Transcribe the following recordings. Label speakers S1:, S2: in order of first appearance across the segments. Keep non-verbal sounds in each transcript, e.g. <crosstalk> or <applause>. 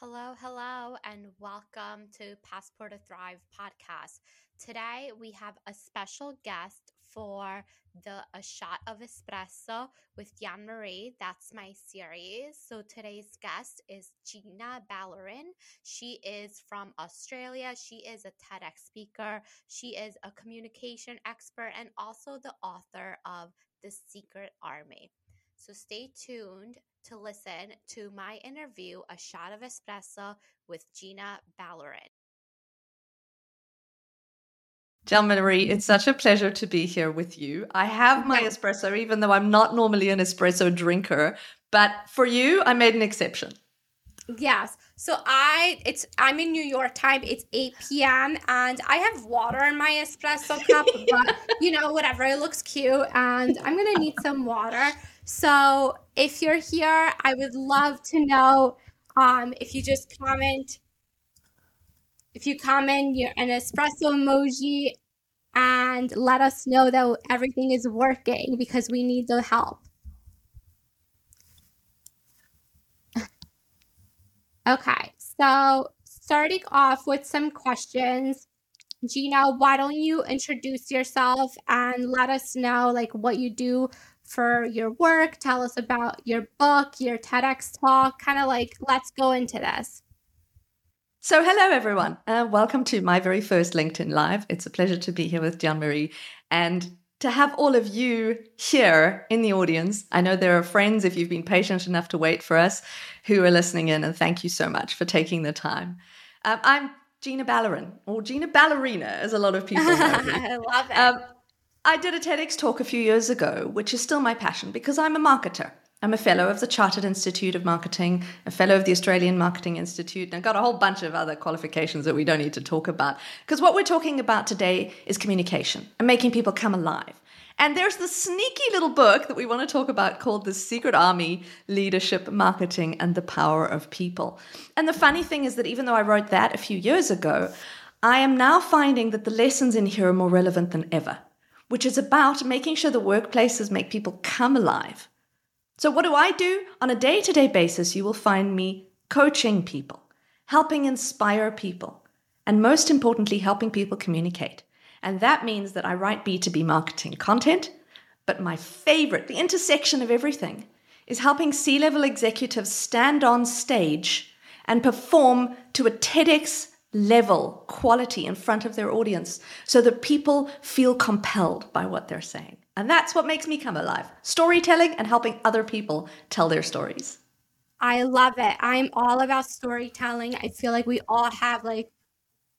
S1: Hello, hello, and welcome to Passport to Thrive podcast. Today we have a special guest for the A Shot of Espresso with Jan Marie. That's my series. So today's guest is Gina Balarin. She is from Australia. She is a TEDx speaker. She is a communication expert and also the author of The Secret Army. So stay tuned to listen to my interview, A Shot of Espresso with Gina Balarin.
S2: Jan Marie, it's such a pleasure to be here with you. I have my espresso, even though I'm not normally an espresso drinker, but for you, I made an exception.
S1: Yes. So I it's I'm in New York time. It's 8 p.m. and I have water in my espresso cup, but <laughs> you know, whatever. It looks cute and I'm gonna need some water. So if you're here, I would love to know um, if you just comment, if you comment your an espresso emoji and let us know that everything is working because we need the help. <laughs> okay, so starting off with some questions. Gina, why don't you introduce yourself and let us know like what you do for your work. Tell us about your book, your TEDx talk. Kind of like, let's go into this.
S2: So, hello everyone. Uh, welcome to my very first LinkedIn Live. It's a pleasure to be here with Jan Marie and to have all of you here in the audience. I know there are friends, if you've been patient enough to wait for us, who are listening in, and thank you so much for taking the time. Um, I'm Gina Balarin, or Gina Ballerina, as a lot of people know. <laughs>
S1: I love it. Um,
S2: I did a TEDx talk a few years ago, which is still my passion because I'm a marketer. I'm a fellow of the Chartered Institute of Marketing, a fellow of the Australian Marketing Institute, and I've got a whole bunch of other qualifications that we don't need to talk about. Because what we're talking about today is communication and making people come alive. And there's the sneaky little book that we want to talk about called The Secret Army Leadership, Marketing, and the Power of People. And the funny thing is that even though I wrote that a few years ago, I am now finding that the lessons in here are more relevant than ever which is about making sure the workplaces make people come alive. So, what do I do? On a day to day basis, you will find me coaching people, helping inspire people, and most importantly, helping people communicate. And that means that I write B2B marketing content, but my favorite, the intersection of everything, is helping C level executives stand on stage and perform to a TEDx level quality in front of their audience so that people feel compelled by what they're saying. And that's what makes me come alive storytelling and helping other people tell their stories.
S1: I love it. I'm all about storytelling. I feel like we all have, like,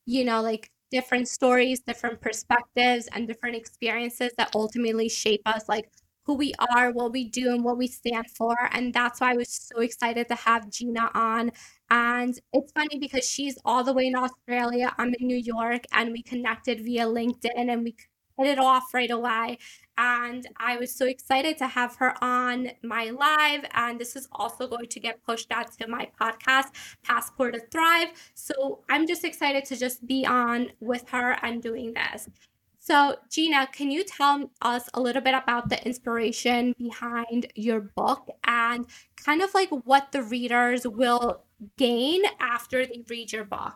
S1: you know, like different stories, different perspectives, and different experiences that ultimately shape us, like who we are, what we do, and what we stand for. And that's why I was so excited to have Gina on and it's funny because she's all the way in Australia. I'm in New York and we connected via LinkedIn and we hit it off right away. And I was so excited to have her on my live. And this is also going to get pushed out to my podcast, Passport to Thrive. So I'm just excited to just be on with her and doing this. So, Gina, can you tell us a little bit about the inspiration behind your book and kind of like what the readers will gain after they read your book?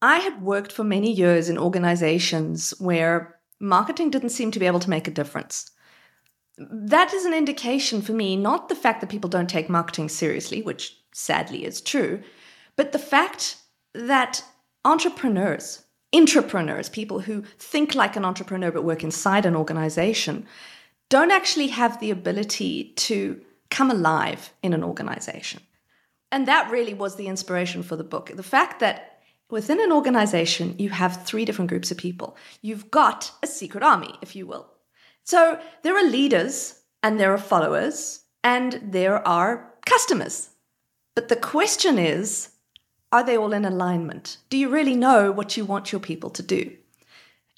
S2: I had worked for many years in organizations where marketing didn't seem to be able to make a difference. That is an indication for me, not the fact that people don't take marketing seriously, which sadly is true, but the fact that entrepreneurs, intrapreneurs, people who think like an entrepreneur but work inside an organization, don't actually have the ability to come alive in an organization. And that really was the inspiration for the book. The fact that within an organization, you have three different groups of people. You've got a secret army, if you will. So there are leaders and there are followers and there are customers. But the question is are they all in alignment? Do you really know what you want your people to do?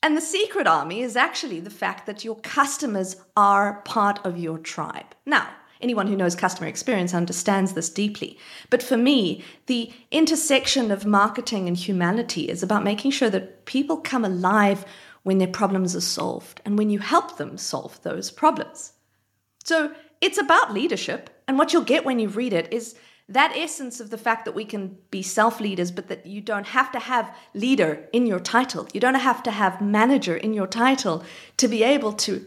S2: And the secret army is actually the fact that your customers are part of your tribe. Now, Anyone who knows customer experience understands this deeply. But for me, the intersection of marketing and humanity is about making sure that people come alive when their problems are solved and when you help them solve those problems. So it's about leadership. And what you'll get when you read it is that essence of the fact that we can be self leaders, but that you don't have to have leader in your title, you don't have to have manager in your title to be able to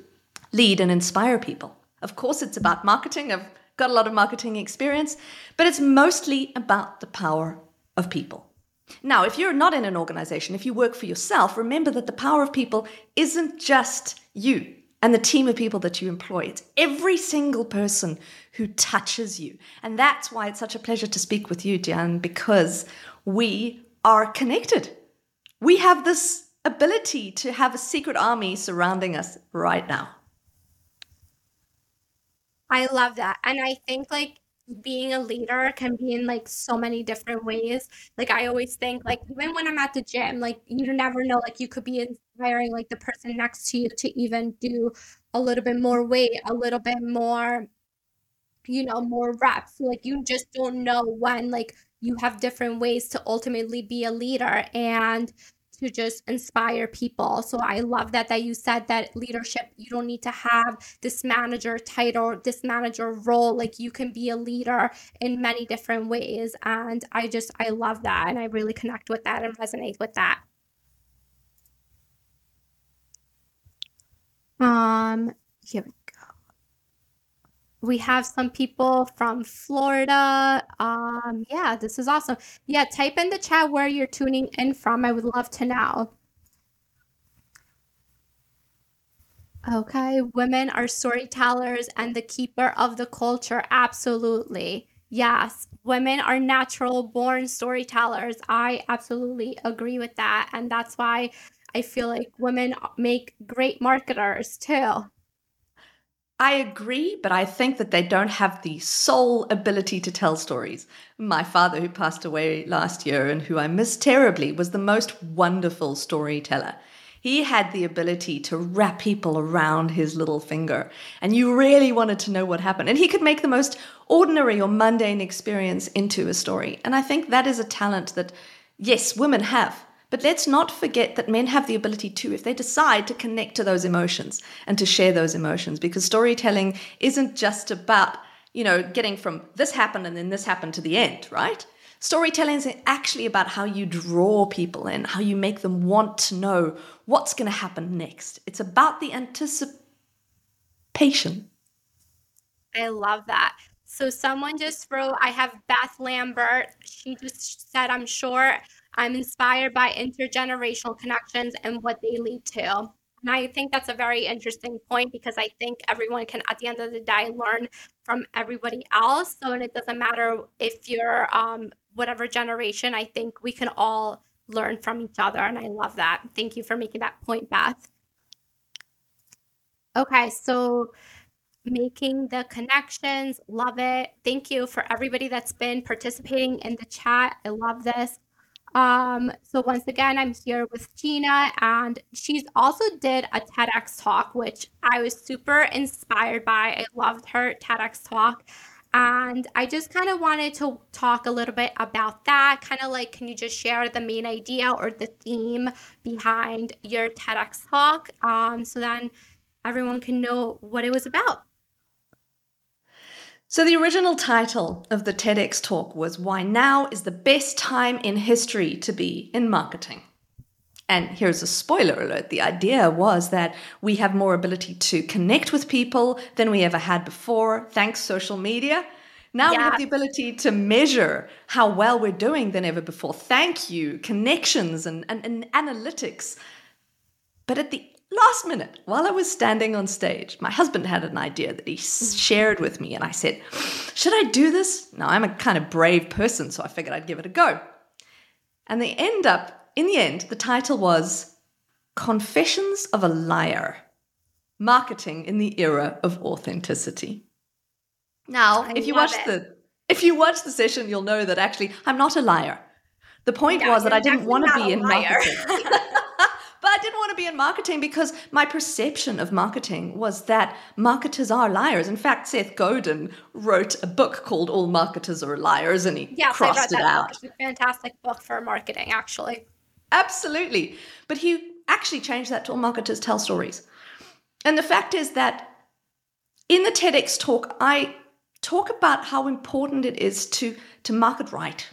S2: lead and inspire people. Of course, it's about marketing. I've got a lot of marketing experience, but it's mostly about the power of people. Now, if you're not in an organization, if you work for yourself, remember that the power of people isn't just you and the team of people that you employ. It's every single person who touches you. And that's why it's such a pleasure to speak with you, Jan, because we are connected. We have this ability to have a secret army surrounding us right now.
S1: I love that. And I think like being a leader can be in like so many different ways. Like I always think like even when I'm at the gym, like you never know, like you could be inspiring like the person next to you to even do a little bit more weight, a little bit more, you know, more reps. Like you just don't know when like you have different ways to ultimately be a leader. And to just inspire people. So I love that that you said that leadership you don't need to have this manager title, this manager role like you can be a leader in many different ways and I just I love that and I really connect with that and resonate with that. Um here we have some people from Florida. Um, yeah, this is awesome. Yeah, type in the chat where you're tuning in from. I would love to know. Okay, women are storytellers and the keeper of the culture. Absolutely. Yes, women are natural born storytellers. I absolutely agree with that. And that's why I feel like women make great marketers too.
S2: I agree, but I think that they don't have the sole ability to tell stories. My father, who passed away last year and who I miss terribly, was the most wonderful storyteller. He had the ability to wrap people around his little finger, and you really wanted to know what happened. And he could make the most ordinary or mundane experience into a story. And I think that is a talent that, yes, women have. But let's not forget that men have the ability to, if they decide to connect to those emotions and to share those emotions, because storytelling isn't just about, you know, getting from this happened and then this happened to the end, right? Storytelling is actually about how you draw people in, how you make them want to know what's going to happen next. It's about the anticipation.
S1: I love that. So someone just wrote, I have Beth Lambert. She just said, I'm sure I'm inspired by intergenerational connections and what they lead to. And I think that's a very interesting point because I think everyone can, at the end of the day, learn from everybody else. So, and it doesn't matter if you're um, whatever generation, I think we can all learn from each other. And I love that. Thank you for making that point, Beth. Okay, so making the connections, love it. Thank you for everybody that's been participating in the chat. I love this. Um, so once again, I'm here with Gina, and she's also did a TEDx talk, which I was super inspired by. I loved her TEDx talk. And I just kind of wanted to talk a little bit about that. Kind of like, can you just share the main idea or the theme behind your TEDx talk um, so then everyone can know what it was about?
S2: So, the original title of the TEDx talk was Why Now is the Best Time in History to Be in Marketing. And here's a spoiler alert the idea was that we have more ability to connect with people than we ever had before, thanks social media. Now yeah. we have the ability to measure how well we're doing than ever before. Thank you, connections and, and, and analytics. But at the last minute, while I was standing on stage, my husband had an idea that he shared with me, and I said, Should I do this? Now, I'm a kind of brave person, so I figured I'd give it a go. And they end up, in the end, the title was Confessions of a Liar Marketing in the Era of Authenticity. Now, I if you watch it. the if you watch the session, you'll know that actually I'm not a liar. The point was that I didn't want to be in marketing. <laughs> But I didn't want to be in marketing because my perception of marketing was that marketers are liars. In fact, Seth Godin wrote a book called All Marketers Are Liars and he yes, crossed it out.
S1: Book. It's a fantastic book for marketing, actually.
S2: Absolutely. But he actually changed that to All Marketers Tell Stories. And the fact is that in the TEDx talk, I talk about how important it is to, to market right,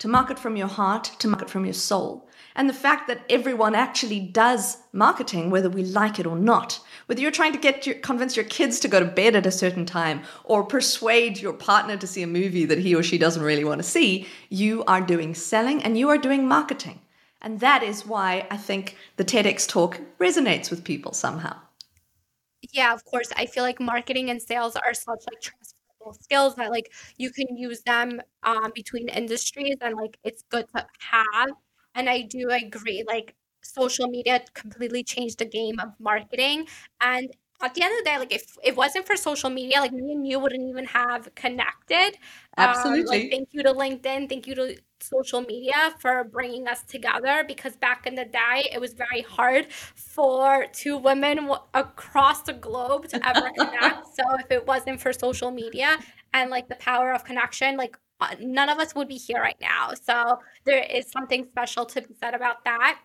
S2: to market from your heart, to market from your soul. And the fact that everyone actually does marketing, whether we like it or not. Whether you're trying to get your, convince your kids to go to bed at a certain time or persuade your partner to see a movie that he or she doesn't really want to see, you are doing selling and you are doing marketing. And that is why I think the TEDx talk resonates with people somehow.
S1: Yeah, of course. I feel like marketing and sales are such like skills that like you can use them um, between industries and like it's good to have. And I do agree, like social media completely changed the game of marketing. And at the end of the day, like if it wasn't for social media, like me and you wouldn't even have connected.
S2: Absolutely. Um,
S1: like thank you to LinkedIn. Thank you to social media for bringing us together because back in the day, it was very hard for two women w- across the globe to ever connect. <laughs> so if it wasn't for social media and like the power of connection, like uh, none of us would be here right now. So there is something special to be said about that.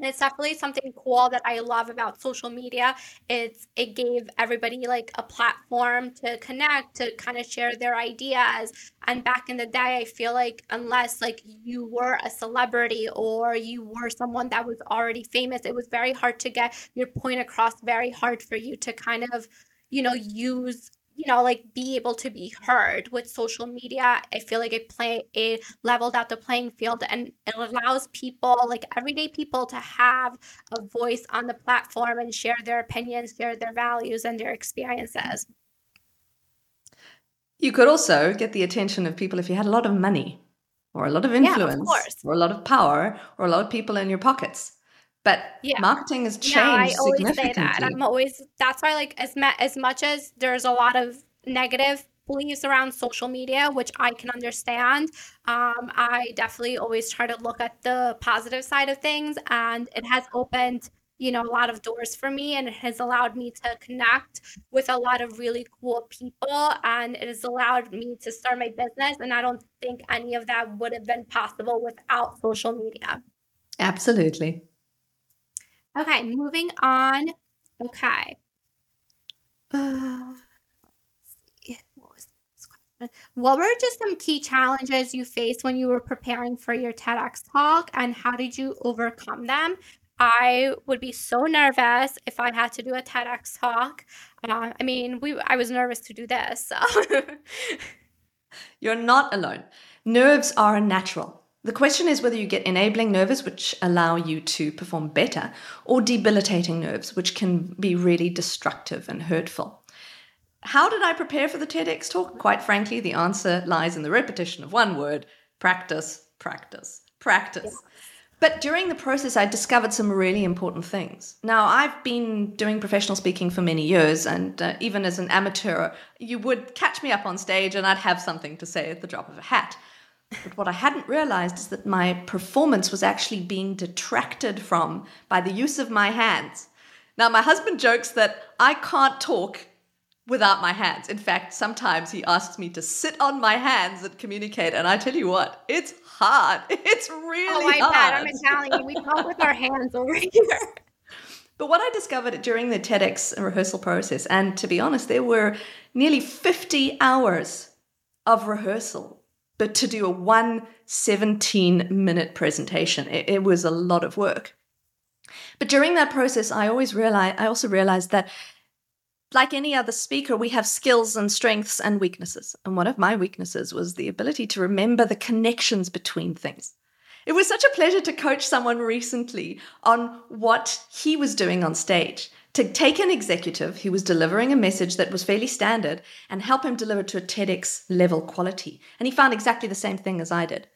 S1: And it's definitely something cool that I love about social media. It's it gave everybody like a platform to connect, to kind of share their ideas. And back in the day, I feel like unless like you were a celebrity or you were someone that was already famous, it was very hard to get your point across, very hard for you to kind of, you know, use you know like be able to be heard with social media i feel like it play it leveled out the playing field and it allows people like everyday people to have a voice on the platform and share their opinions share their values and their experiences.
S2: You could also get the attention of people if you had a lot of money or a lot of influence
S1: yeah,
S2: or a lot of power or a lot of people in your pockets but yeah. marketing has changed yeah, I always say that.
S1: I'm always that's why like as as much as there's a lot of negative beliefs around social media, which I can understand. Um, I definitely always try to look at the positive side of things, and it has opened, you know, a lot of doors for me, and it has allowed me to connect with a lot of really cool people, and it has allowed me to start my business. And I don't think any of that would have been possible without social media.
S2: Absolutely.
S1: Okay, moving on. Okay. Uh, what were just some key challenges you faced when you were preparing for your TEDx talk, and how did you overcome them? I would be so nervous if I had to do a TEDx talk. Uh, I mean, we I was nervous to do this. So. <laughs>
S2: You're not alone. Nerves are natural. The question is whether you get enabling nerves, which allow you to perform better, or debilitating nerves, which can be really destructive and hurtful. How did I prepare for the TEDx talk? Quite frankly, the answer lies in the repetition of one word practice, practice, practice. But during the process, I discovered some really important things. Now, I've been doing professional speaking for many years, and uh, even as an amateur, you would catch me up on stage and I'd have something to say at the drop of a hat. But what I hadn't realized is that my performance was actually being detracted from by the use of my hands. Now, my husband jokes that I can't talk without my hands. In fact, sometimes he asks me to sit on my hands and communicate. And I tell you what, it's hard. <laughs> It's really oh my hard.
S1: God, I'm Italian. We <laughs> talk with our hands over here.
S2: But what I discovered during the TEDx rehearsal process, and to be honest, there were nearly 50 hours of rehearsal but to do a one 17 minute presentation, it, it was a lot of work. But during that process, I always realized, I also realized that like any other speaker, we have skills and strengths and weaknesses. And one of my weaknesses was the ability to remember the connections between things. It was such a pleasure to coach someone recently on what he was doing on stage to take an executive who was delivering a message that was fairly standard and help him deliver to a TEDx level quality. And he found exactly the same thing as I did.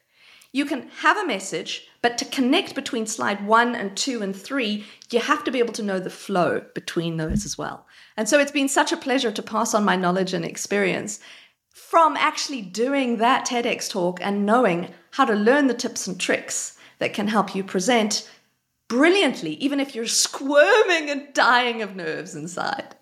S2: You can have a message, but to connect between slide one and two and three, you have to be able to know the flow between those as well. And so it's been such a pleasure to pass on my knowledge and experience from actually doing that TEDx talk and knowing how to learn the tips and tricks that can help you present brilliantly, even if you're squirming and dying of nerves inside.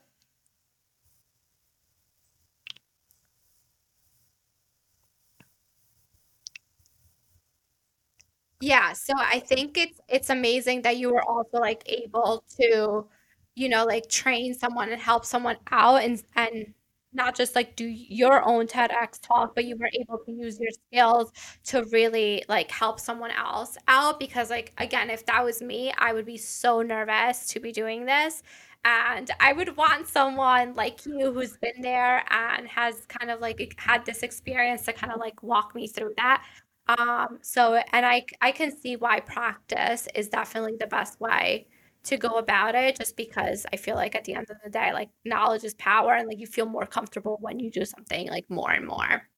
S1: Yeah, so I think it's it's amazing that you were also like able to, you know, like train someone and help someone out and and not just like do your own TEDx talk, but you were able to use your skills to really like help someone else out. Because, like, again, if that was me, I would be so nervous to be doing this. And I would want someone like you who's been there and has kind of like had this experience to kind of like walk me through that. Um, so, and I, I can see why practice is definitely the best way to go about it just because I feel like at the end of the day, like knowledge is power and like you feel more comfortable when you do something like more and more.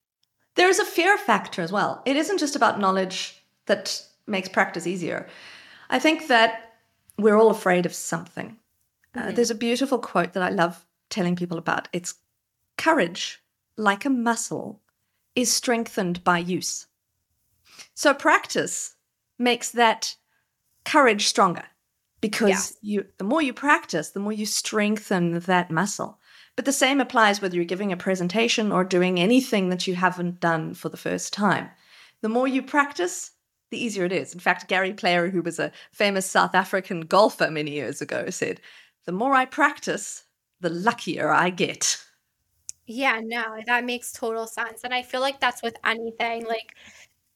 S2: There's a fear factor as well. It isn't just about knowledge that makes practice easier. I think that we're all afraid of something. Uh, mm-hmm. Uh, there's a beautiful quote that I love telling people about. It's courage, like a muscle, is strengthened by use. So practice makes that courage stronger because yeah. you the more you practice the more you strengthen that muscle. But the same applies whether you're giving a presentation or doing anything that you haven't done for the first time. The more you practice the easier it is. In fact gary player who was a famous south african golfer many years ago said the more i practice the luckier i get.
S1: Yeah no that makes total sense. And i feel like that's with anything like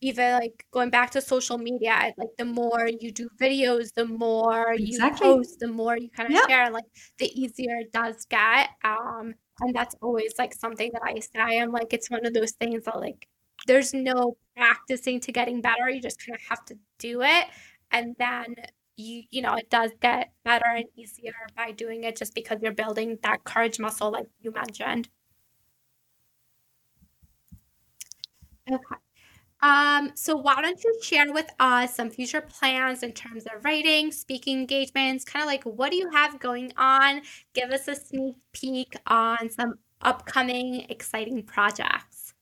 S1: even like going back to social media, like the more you do videos, the more exactly. you post, the more you kind of share, like the easier it does get. Um, and that's always like something that I say. I am like, it's one of those things that like there's no practicing to getting better. You just kind of have to do it. And then you, you know, it does get better and easier by doing it just because you're building that courage muscle, like you mentioned. Okay. Um, so why don't you share with us some future plans in terms of writing, speaking engagements, kind of like what do you have going on? Give us a sneak peek on some upcoming exciting projects.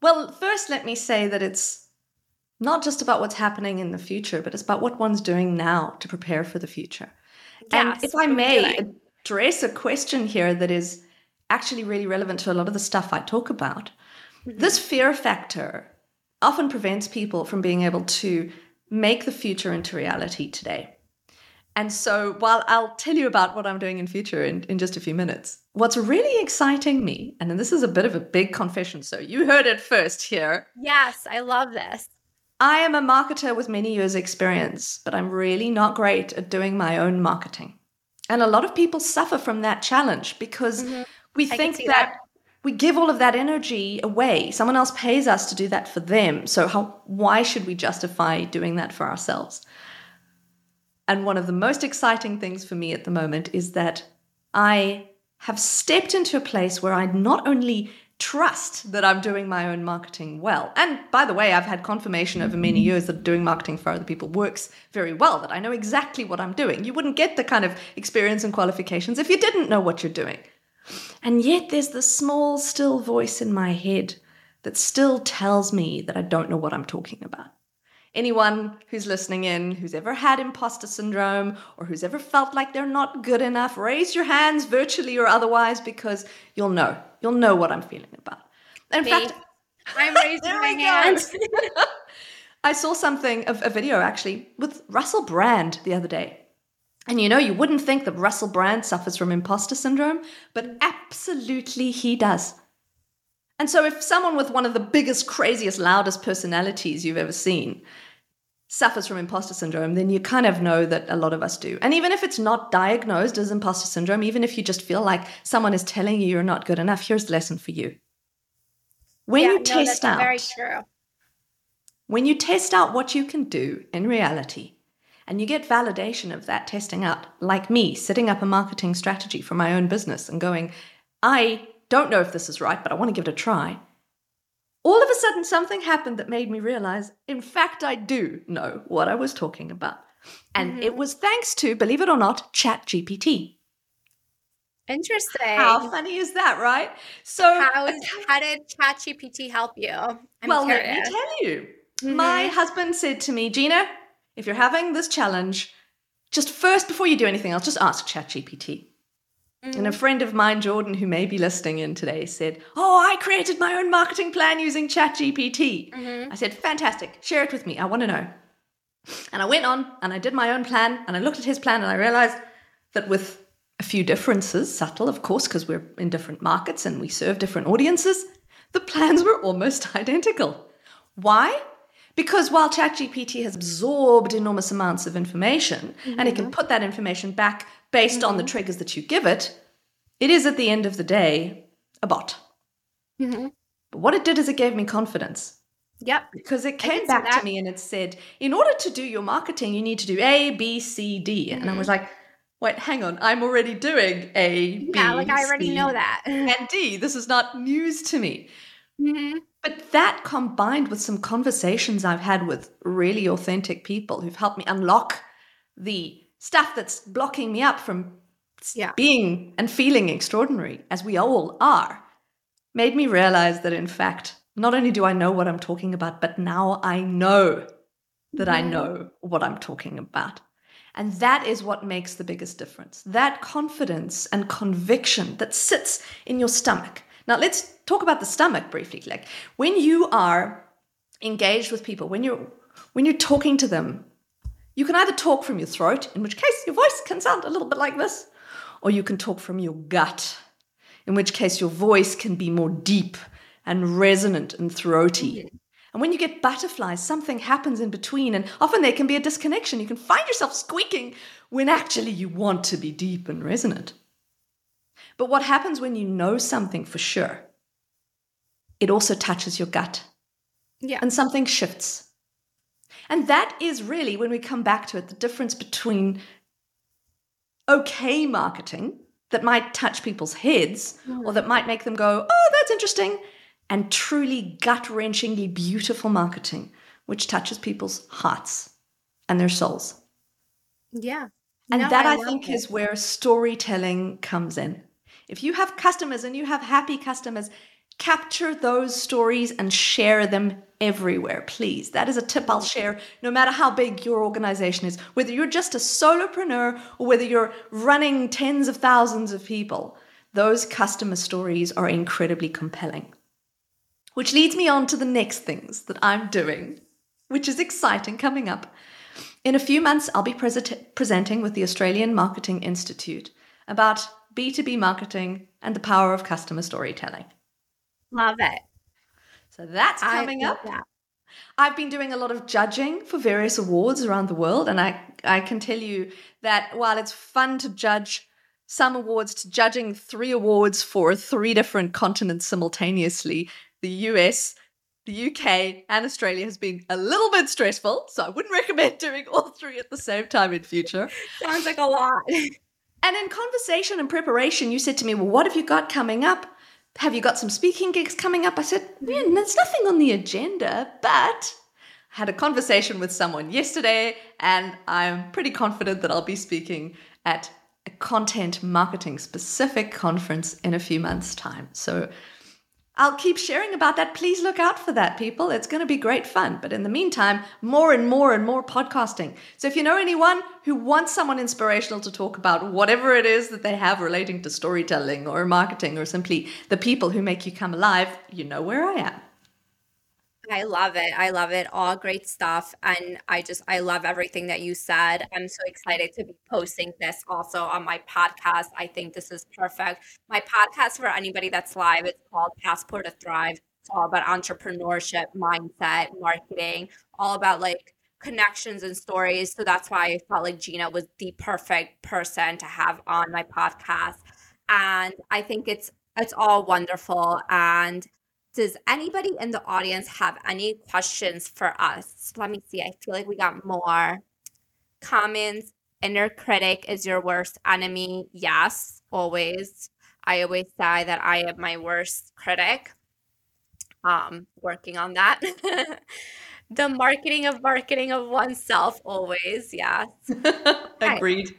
S2: Well, first let me say that it's not just about what's happening in the future, but it's about what one's doing now to prepare for the future. Yes, and if I may address a question here that is actually really relevant to a lot of the stuff I talk about. Mm-hmm. This fear factor often prevents people from being able to make the future into reality today. And so, while I'll tell you about what I'm doing in future in, in just a few minutes, what's really exciting me, and this is a bit of a big confession, so you heard it first here.
S1: Yes, I love this.
S2: I am a marketer with many years' experience, but I'm really not great at doing my own marketing. And a lot of people suffer from that challenge because mm-hmm. we think that, that we give all of that energy away. Someone else pays us to do that for them. So how why should we justify doing that for ourselves? And one of the most exciting things for me at the moment is that I have stepped into a place where I not only trust that I'm doing my own marketing well. And by the way, I've had confirmation over many years that doing marketing for other people works very well, that I know exactly what I'm doing. You wouldn't get the kind of experience and qualifications if you didn't know what you're doing. And yet there's this small, still voice in my head that still tells me that I don't know what I'm talking about. Anyone who's listening in who's ever had imposter syndrome or who's ever felt like they're not good enough, raise your hands virtually or otherwise because you'll know. You'll know what I'm feeling about. In
S1: me. fact, I'm raising <laughs> my hand. <laughs>
S2: I saw something, a, a video actually, with Russell Brand the other day. And you know, you wouldn't think that Russell Brand suffers from imposter syndrome, but absolutely he does. And so, if someone with one of the biggest, craziest, loudest personalities you've ever seen suffers from imposter syndrome, then you kind of know that a lot of us do. And even if it's not diagnosed as imposter syndrome, even if you just feel like someone is telling you you're not good enough, here's the lesson for you. When yeah, you no, test out, very true. when you test out what you can do in reality, and you get validation of that testing out, like me setting up a marketing strategy for my own business and going, I don't know if this is right, but I want to give it a try. All of a sudden, something happened that made me realize, in fact, I do know what I was talking about. And mm-hmm. it was thanks to, believe it or not, ChatGPT.
S1: Interesting.
S2: How funny is that, right?
S1: So, how, is, <laughs> how did ChatGPT help you? I'm
S2: well, curious. let me tell you. Mm-hmm. My husband said to me, Gina, if you're having this challenge, just first, before you do anything else, just ask ChatGPT. Mm. And a mm. friend of mine, Jordan, who may be listening in today, said, Oh, I created my own marketing plan using ChatGPT. Mm-hmm. I said, Fantastic, share it with me. I want to know. And I went on and I did my own plan and I looked at his plan and I realized that with a few differences, subtle, of course, because we're in different markets and we serve different audiences, the plans were almost <laughs> identical. Why? Because while ChatGPT has absorbed enormous amounts of information mm-hmm. and it can mm-hmm. put that information back based mm-hmm. on the mm-hmm. triggers that you give it, it is at the end of the day a bot. Mm-hmm. But what it did is it gave me confidence.
S1: Yep.
S2: Because it came back to me and it said, in order to do your marketing, you need to do A, B, C, D. And I was like, wait, hang on, I'm already doing A, B,
S1: Yeah, like I already C, know that.
S2: and D. This is not news to me. Mm-hmm. But that combined with some conversations I've had with really authentic people who've helped me unlock the stuff that's blocking me up from yeah. being and feeling extraordinary, as we all are, made me realize that in fact, not only do I know what I'm talking about, but now I know that I mm-hmm. know what I'm talking about. And that is what makes the biggest difference. That confidence and conviction that sits in your stomach now, let's talk about the stomach briefly. Like when you are engaged with people, when you're when you're talking to them, you can either talk from your throat, in which case your voice can sound a little bit like this, or you can talk from your gut, in which case your voice can be more deep and resonant and throaty. Mm-hmm. And when you get butterflies, something happens in between, and often there can be a disconnection. You can find yourself squeaking when actually you want to be deep and resonant. But what happens when you know something for sure? It also touches your gut.
S1: Yeah.
S2: And something shifts. And that is really, when we come back to it, the difference between okay marketing that might touch people's heads mm. or that might make them go, oh, that's interesting, and truly gut wrenchingly beautiful marketing, which touches people's hearts and their souls.
S1: Yeah.
S2: And no, that I, I think it. is where storytelling comes in. If you have customers and you have happy customers, capture those stories and share them everywhere, please. That is a tip I'll share no matter how big your organization is, whether you're just a solopreneur or whether you're running tens of thousands of people. Those customer stories are incredibly compelling. Which leads me on to the next things that I'm doing, which is exciting coming up. In a few months, I'll be presenting with the Australian Marketing Institute about B2B marketing, and the power of customer storytelling.
S1: Love it.
S2: So that's coming up. That. I've been doing a lot of judging for various awards around the world, and I, I can tell you that while it's fun to judge some awards, to judging three awards for three different continents simultaneously, the US, the UK, and Australia has been a little bit stressful. So I wouldn't <laughs> recommend doing all three at the same time in future. <laughs>
S1: Sounds like a lot.
S2: And in conversation and preparation, you said to me, Well, what have you got coming up? Have you got some speaking gigs coming up? I said, Yeah, there's nothing on the agenda, but I had a conversation with someone yesterday, and I'm pretty confident that I'll be speaking at a content marketing specific conference in a few months' time. So I'll keep sharing about that. Please look out for that, people. It's going to be great fun. But in the meantime, more and more and more podcasting. So if you know anyone who wants someone inspirational to talk about whatever it is that they have relating to storytelling or marketing or simply the people who make you come alive, you know where I am.
S1: I love it. I love it. All great stuff. And I just, I love everything that you said. I'm so excited to be posting this also on my podcast. I think this is perfect. My podcast for anybody that's live, it's called Passport to Thrive. It's all about entrepreneurship, mindset, marketing, all about like connections and stories. So that's why I felt like Gina was the perfect person to have on my podcast. And I think it's, it's all wonderful. And does anybody in the audience have any questions for us? Let me see. I feel like we got more comments. Inner critic is your worst enemy. Yes, always. I always say that I am my worst critic. Um, working on that. <laughs> the marketing of marketing of oneself, always. Yes. <laughs>
S2: Agreed.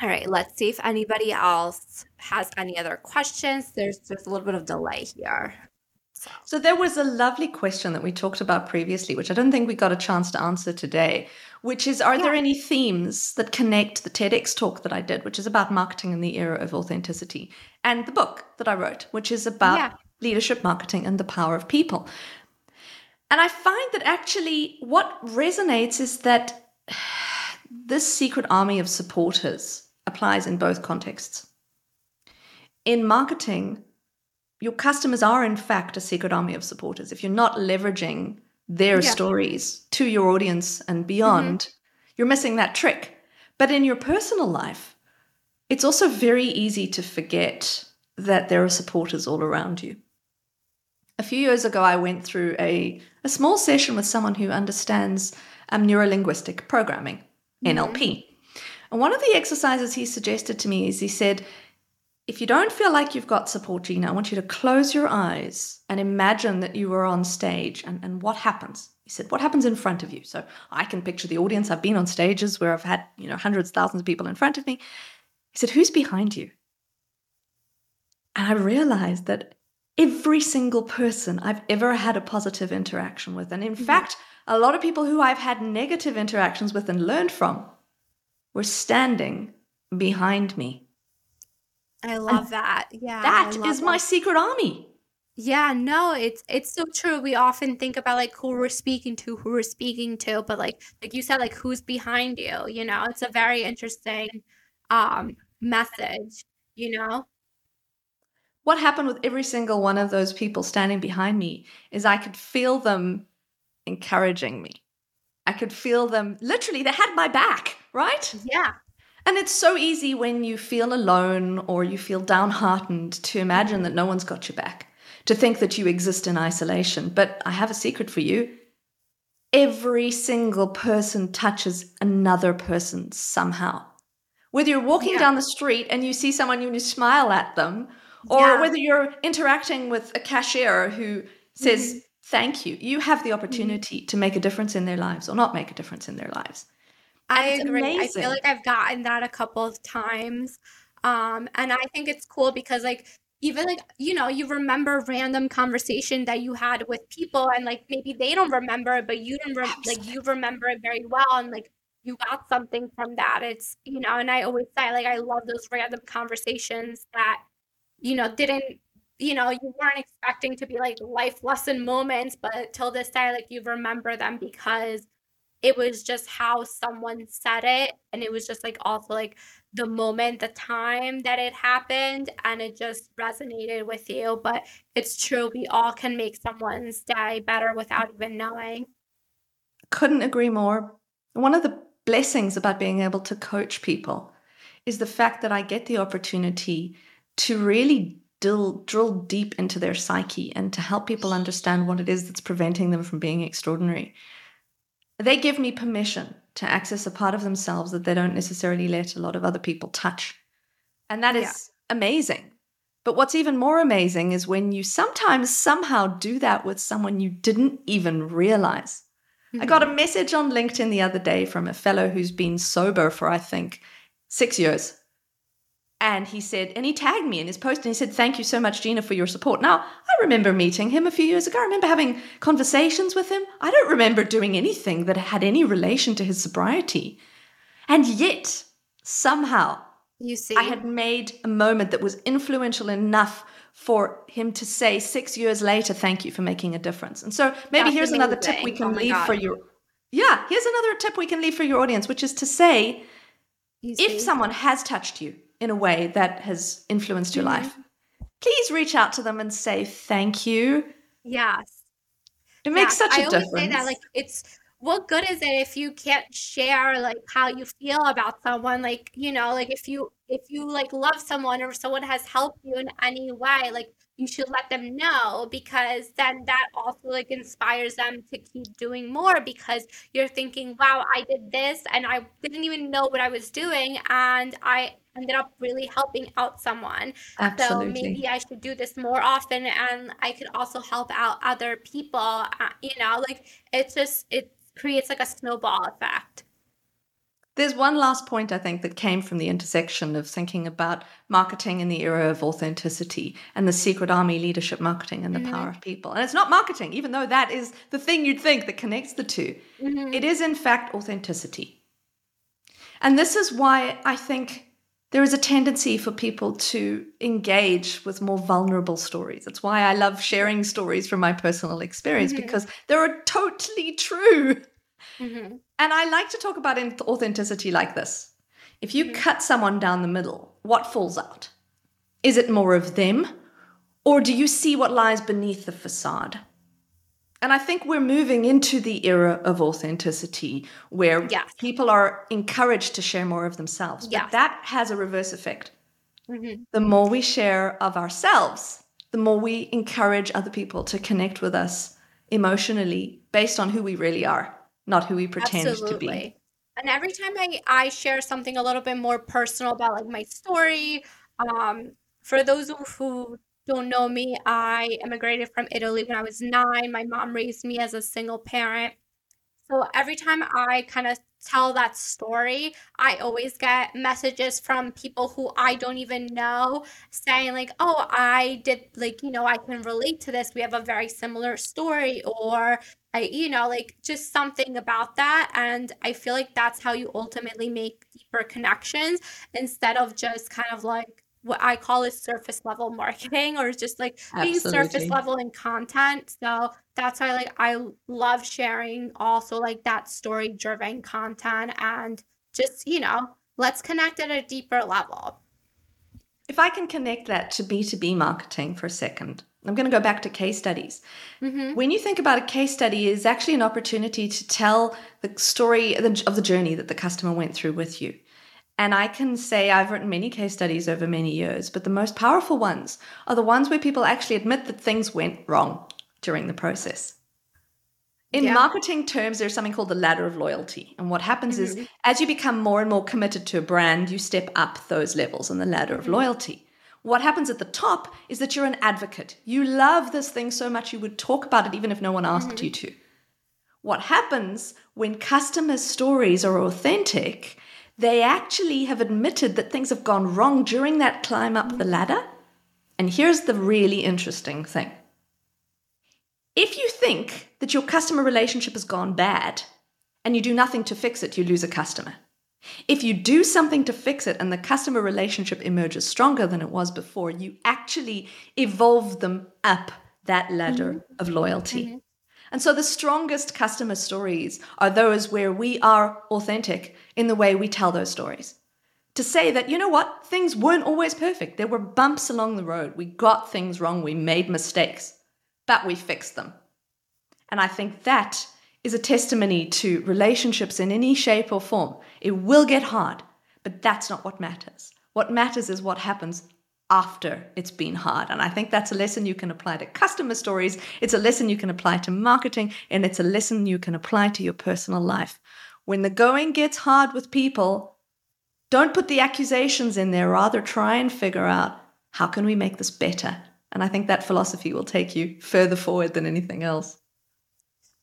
S1: All right, let's see if anybody else has any other questions. There's just a little bit of delay here.
S2: So. so there was a lovely question that we talked about previously, which I don't think we got a chance to answer today, which is are yeah. there any themes that connect the TEDx talk that I did, which is about marketing in the era of authenticity, and the book that I wrote, which is about yeah. leadership marketing and the power of people? And I find that actually what resonates is that <sighs> this secret army of supporters applies in both contexts. In marketing, your customers are, in fact, a secret army of supporters. If you're not leveraging their yeah. stories to your audience and beyond, mm-hmm. you're missing that trick. But in your personal life, it's also very easy to forget that there are supporters all around you. A few years ago, I went through a, a small session with someone who understands um, neurolinguistic programming, mm-hmm. NLP. And one of the exercises he suggested to me is he said, if you don't feel like you've got support, Gina, I want you to close your eyes and imagine that you were on stage and, and what happens. He said, What happens in front of you? So I can picture the audience. I've been on stages where I've had, you know, hundreds, thousands of people in front of me. He said, Who's behind you? And I realized that every single person I've ever had a positive interaction with, and in mm-hmm. fact, a lot of people who I've had negative interactions with and learned from, were standing behind me.
S1: I love and that. Yeah.
S2: That is that. my secret army.
S1: Yeah, no, it's it's so true. We often think about like who we're speaking to, who we're speaking to, but like like you said, like who's behind you, you know, it's a very interesting um message, you know?
S2: What happened with every single one of those people standing behind me is I could feel them encouraging me. I could feel them literally, they had my back, right?
S1: Yeah.
S2: And it's so easy when you feel alone or you feel downhearted to imagine that no one's got your back, to think that you exist in isolation. But I have a secret for you every single person touches another person somehow. Whether you're walking yeah. down the street and you see someone and you smile at them, or yeah. whether you're interacting with a cashier who says, mm-hmm. Thank you, you have the mm-hmm. opportunity mm-hmm. to make a difference in their lives or not make a difference in their lives.
S1: I agree. Amazing. I feel like I've gotten that a couple of times. Um, and I think it's cool because like even like you know you remember random conversation that you had with people and like maybe they don't remember it but you don't re- like you remember it very well and like you got something from that it's you know and i always say like i love those random conversations that you know didn't you know you weren't expecting to be like life lesson moments but till this day like you remember them because it was just how someone said it and it was just like also like the moment the time that it happened and it just resonated with you. But it's true we all can make someone's day better without even knowing.
S2: Couldn't agree more. One of the blessings about being able to coach people is the fact that i get the opportunity to really drill, drill deep into their psyche and to help people understand what it is that's preventing them from being extraordinary they give me permission to access a part of themselves that they don't necessarily let a lot of other people touch. And that is yeah. amazing. But what's even more amazing is when you sometimes somehow do that with someone you didn't even realize. Mm-hmm. I got a mm-hmm. message on LinkedIn the other day from a fellow who's been sober for, I think, six years. And he said, and he tagged me in his post and he said, Thank you so much, Gina, for your support. Now, I remember meeting him a few years ago. I remember having conversations with him. I don't remember doing anything that had any relation to his sobriety. And yet, somehow,
S1: you see,
S2: I had made a moment that was influential enough for him to say six years later, Thank you for making a difference. And so maybe That's here's another tip we can oh leave God. for your. Yeah, here's another tip we can leave for your audience, which is to say, if someone has touched you, in a way that has influenced your mm-hmm. life, please reach out to them and say thank you.
S1: Yes.
S2: It makes yes. such a I difference. I always say that,
S1: like, it's what good is it if you can't share like how you feel about someone like you know like if you if you like love someone or someone has helped you in any way like you should let them know because then that also like inspires them to keep doing more because you're thinking wow i did this and i didn't even know what i was doing and i ended up really helping out someone Absolutely. so maybe i should do this more often and i could also help out other people uh, you know like it's just it creates like a snowball effect
S2: there's one last point I think that came from the intersection of thinking about marketing in the era of authenticity and the secret army leadership marketing and the mm-hmm. power of people. And it's not marketing, even though that is the thing you'd think that connects the 2 mm-hmm. It is, in fact, authenticity. And this is why I think there is a tendency for people to engage with more vulnerable stories. That's why I love sharing stories from my personal experience mm-hmm. because they're totally true. Mm-hmm. And I like to talk about authenticity like this. If you cut someone down the middle, what falls out? Is it more of them? Or do you see what lies beneath the facade? And I think we're moving into the era of authenticity where
S1: Yes.
S2: people are encouraged to share more of themselves. But that has a reverse effect.
S1: Mhm.
S2: The more we share of ourselves, the more we encourage other people to connect with us emotionally based on who we really are, not who we pretend to be.
S1: Absolutely. And every time I, I share something a little bit more personal about like my story, um, for those who don't know me, I immigrated from Italy when I was nine. My mom raised me as a single parent. So every time I kind of tell that story, I always get messages from people who I don't even know saying like, "Oh, I did like, you know, I can relate to this. We have a very similar story," or I, you know, like just something about that. And I feel like that's how you ultimately make deeper connections instead of just kind of like what I call it surface level marketing or just like being surface level in content. So that's why like I love sharing also like that story driven content and just, you know, let's connect at a deeper level.
S2: If I can connect that to B2B marketing for a second, I'm going to go back to case studies.
S1: hmm
S2: When you think about a case study, is actually an opportunity to tell the story of the journey that the customer went through with you. And I can say I've written many case studies over many years, but the most powerful ones are the ones where people actually admit that things went wrong during the process. In
S1: Yeah.
S2: marketing terms, there's something called the ladder of loyalty. And what happens is, mm-hmm. as you become more and more committed to a brand, you step up those levels on the ladder of mm-hmm. loyalty. What happens at the top is that you're an advocate. You love this thing so much you would talk about it even if no one asked mm-hmm. you to. What happens when customers' stories are authentic, they actually have admitted that things have gone wrong during that climb up the ladder. And here's the really interesting thing if you think that your customer relationship has gone bad and you do nothing to fix it, you lose a customer. If you do something to fix it and the customer relationship emerges stronger than it was before, you actually evolve them up that ladder mm-hmm. of loyalty. Mm-hmm. And so the strongest customer stories are those where we are authentic in the way we tell those stories. To say that, you know what, things weren't always perfect. There were bumps along the road. We got things wrong. We made mistakes, but we fixed them. And I think that is a testimony to relationships in any shape or form. It will get hard, but that's not what matters. What matters is what happens after it's been hard. And I think that's a lesson you can apply to customer stories. It's a lesson you can apply to marketing, and it's a lesson you can apply to your personal life. When the going gets hard with people, don't put the accusations in there, rather try and figure out how can we make this better? And I think that philosophy will take you further forward than anything else.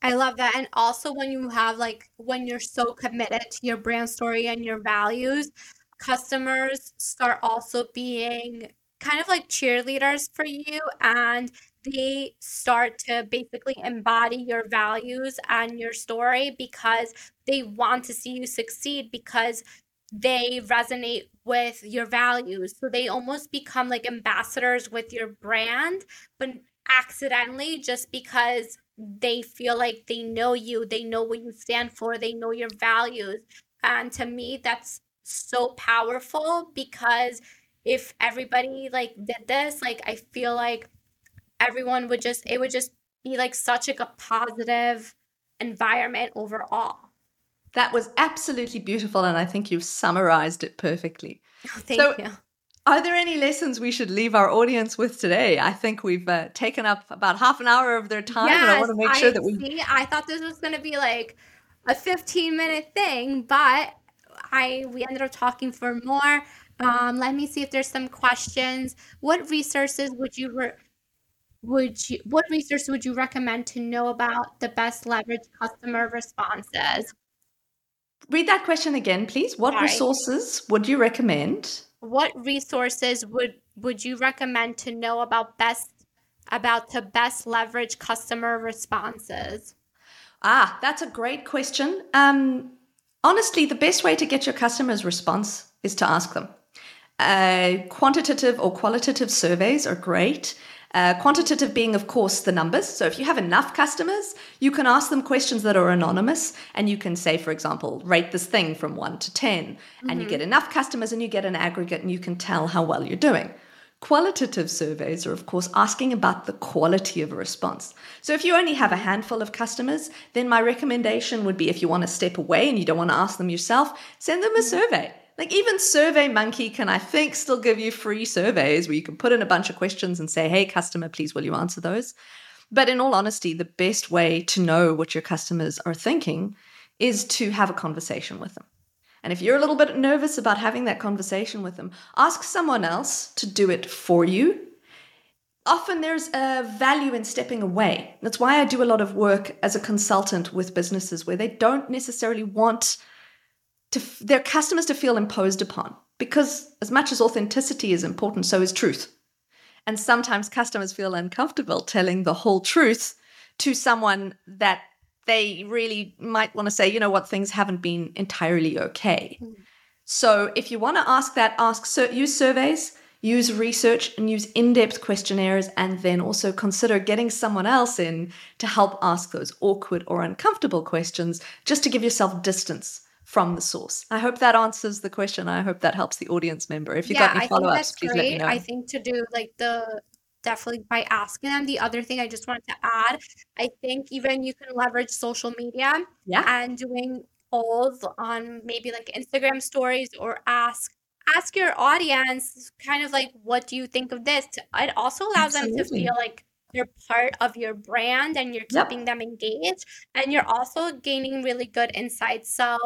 S1: I love that. And also when you have like when you're so committed to your brand story and your values, customers start also being kind of like cheerleaders for you and they start to basically embody your values and your story because they want to see you succeed because they resonate with your values. So they almost become like ambassadors with your brand, but accidentally just because they feel like they know you, they know what you stand for, they know your values. And to me, that's so powerful because if everybody like did this, like I feel like everyone would just it would just be like such like a positive environment overall.
S2: That was absolutely beautiful, and I think you've summarized it perfectly. <laughs>
S1: Thank
S2: So-
S1: you.
S2: Are there any lessons we should leave our audience with today? I think we've uh, taken up about half an hour of their time, and I want to make sure that we.
S1: see. I thought this was going to be like a 15 minute thing, but I we ended up talking for more. Um, let me see if there's some questions. What resources would you re- would you what resources would you recommend to know about the best leverage customer responses?
S2: Read that question again, please. What
S1: Sorry.
S2: resources would you recommend?
S1: What resources would would you recommend to know about best about to best leverage customer responses?
S2: Ah, that's a great question. Um, honestly, the best way to get your customers' response is to ask them. Uh, quantitative or qualitative surveys are great. Uh, quantitative being, of course, the numbers. So if you have enough customers, you can ask them questions that are anonymous. And you can say, for example, rate this thing from one to 10. Mm-hmm. And you get enough customers and you get an aggregate and you can tell how well you're doing. Qualitative surveys are, of course, asking about the quality of a response. So, if you only have a handful of customers, then my recommendation would be if you want to step away and you don't want to ask them yourself, send them a mm-hmm. survey. Like, even SurveyMonkey can, I think, still give you free surveys where you can put in a bunch of questions and say, hey, customer, please, will you answer those? But in all honesty, the best way to know what your customers are thinking is to have a conversation with them. And if you're a little bit nervous about having that conversation with them, ask someone else to do it for you. Often there's a value in stepping away. That's why I do a lot of work as a consultant with businesses where they don't necessarily want to their customers to feel imposed upon because as much as authenticity is important so is truth. And sometimes customers feel uncomfortable telling the whole truth to someone that they really might want to say, you know what, things haven't been entirely okay. Mm. So if you want to ask that, ask use surveys, use research, and use in-depth questionnaires, and then also consider getting someone else in to help ask those awkward or uncomfortable questions, just to give yourself distance from the source. I hope that answers the question. I hope that helps the audience member. If you yeah, got any follow-ups, please let me know.
S1: I think to do like the definitely by asking them. The other thing I just wanted to add, I think even you can leverage social media
S2: yeah.
S1: and doing polls on maybe like Instagram stories or ask ask your audience kind of like what do you think of this? It also allows Absolutely. them to feel like they're part of your brand and you're keeping yep. them engaged and you're also gaining really good insights. So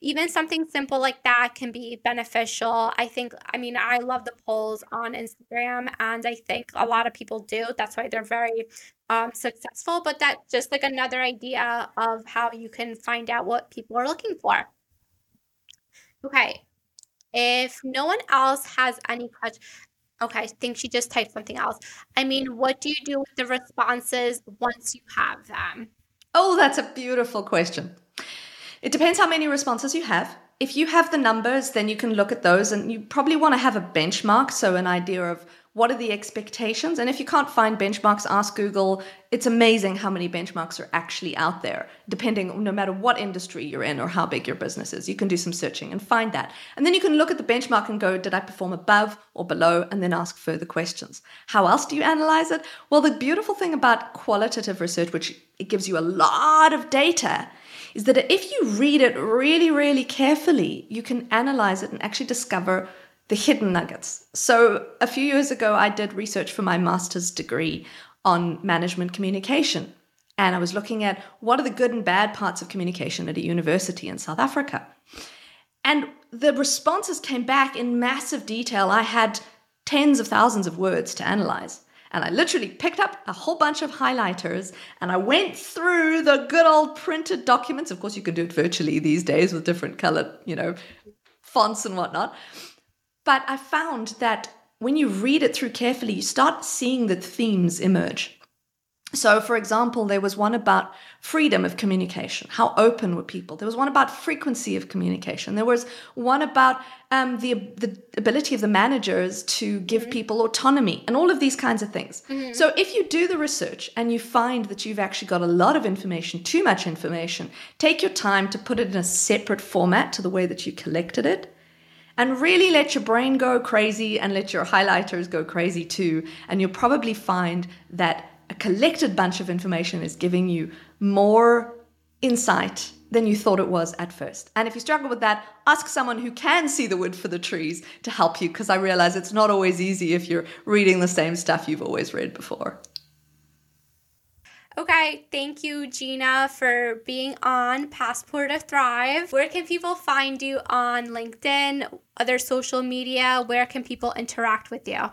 S1: even something simple like that can be beneficial. I think, I mean, I love the polls on Instagram, and I think a lot of people do. That's why they're very um, successful. But that's just like another idea of how you can find out what people are looking for. Okay. If no one else has any questions, okay, I think she just typed something else. I mean, what do you do with the responses once you have them?
S2: Oh, that's a beautiful question. It depends how many responses you have. If you have the numbers, then you can look at those and you probably want to have a benchmark, so an idea of what are the expectations. And if you can't find benchmarks, ask Google. It's amazing how many benchmarks are actually out there, depending no matter what industry you're in or how big your business is. You can do some searching and find that. And then you can look at the benchmark and go, did I perform above or below? And then ask further questions. How else do you analyze it? Well, the beautiful thing about qualitative research, which it gives you a lot of data, is that if you read it really, really carefully, you can analyze it and actually discover the hidden nuggets. So, a few years ago, I did research for my master's degree on management communication. And I was looking at what are the good and bad parts of communication at a university in South Africa. And the responses came back in massive detail. I had tens of thousands of words to analyze. And I literally picked up a whole bunch of highlighters and I went through the good old printed documents. Of course, you can do it virtually these days with different colored, you know, fonts and whatnot. But I found that when you read it through carefully, you start seeing the themes emerge. So, for example, there was one about freedom of communication. How open were people? There was one about frequency of communication. There was one about um, the, the ability of the managers to give mm-hmm. people autonomy and all of these kinds of things. Mm-hmm. So, if you do the research and you find that you've actually got a lot of information, too much information, take your time to put it in a separate format to the way that you collected it and really let your brain go crazy and let your highlighters go crazy too. And you'll probably find that a collected bunch of information is giving you more insight than you thought it was at first. And if you struggle with that, ask someone who can see the wood for the trees to help you because I realize it's not always easy if you're reading the same stuff you've always read before.
S1: Okay, thank you, Gina, for being on Passport to Thrive. Where can people find you on LinkedIn, other social media? Where can people interact with you?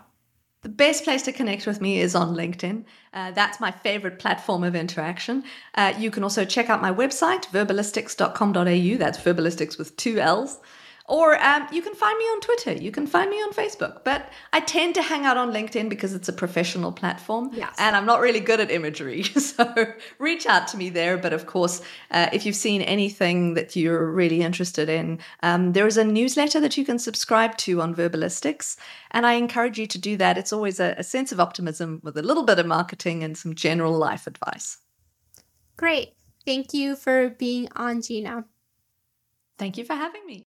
S2: The best place to connect with me is on LinkedIn. Uh, that's my favorite platform of interaction. Uh, you can also check out my website, verballistics.com.au. That's verballistics with two L's. Or um, you can find me on Twitter. You can find me on Facebook. But I tend to hang out on LinkedIn because it's a professional platform.
S1: Yes.
S2: And I'm not really good at imagery. <laughs> So reach out to me there. But of course, uh, if you've seen anything that you're really interested in, um, there is a newsletter that you can subscribe to on Verballistics. And I encourage you to do that. It's always a, a sense of optimism with a little bit of marketing and some general life advice.
S1: Great. Thank you for being on, Gina.
S2: Thank you for having me.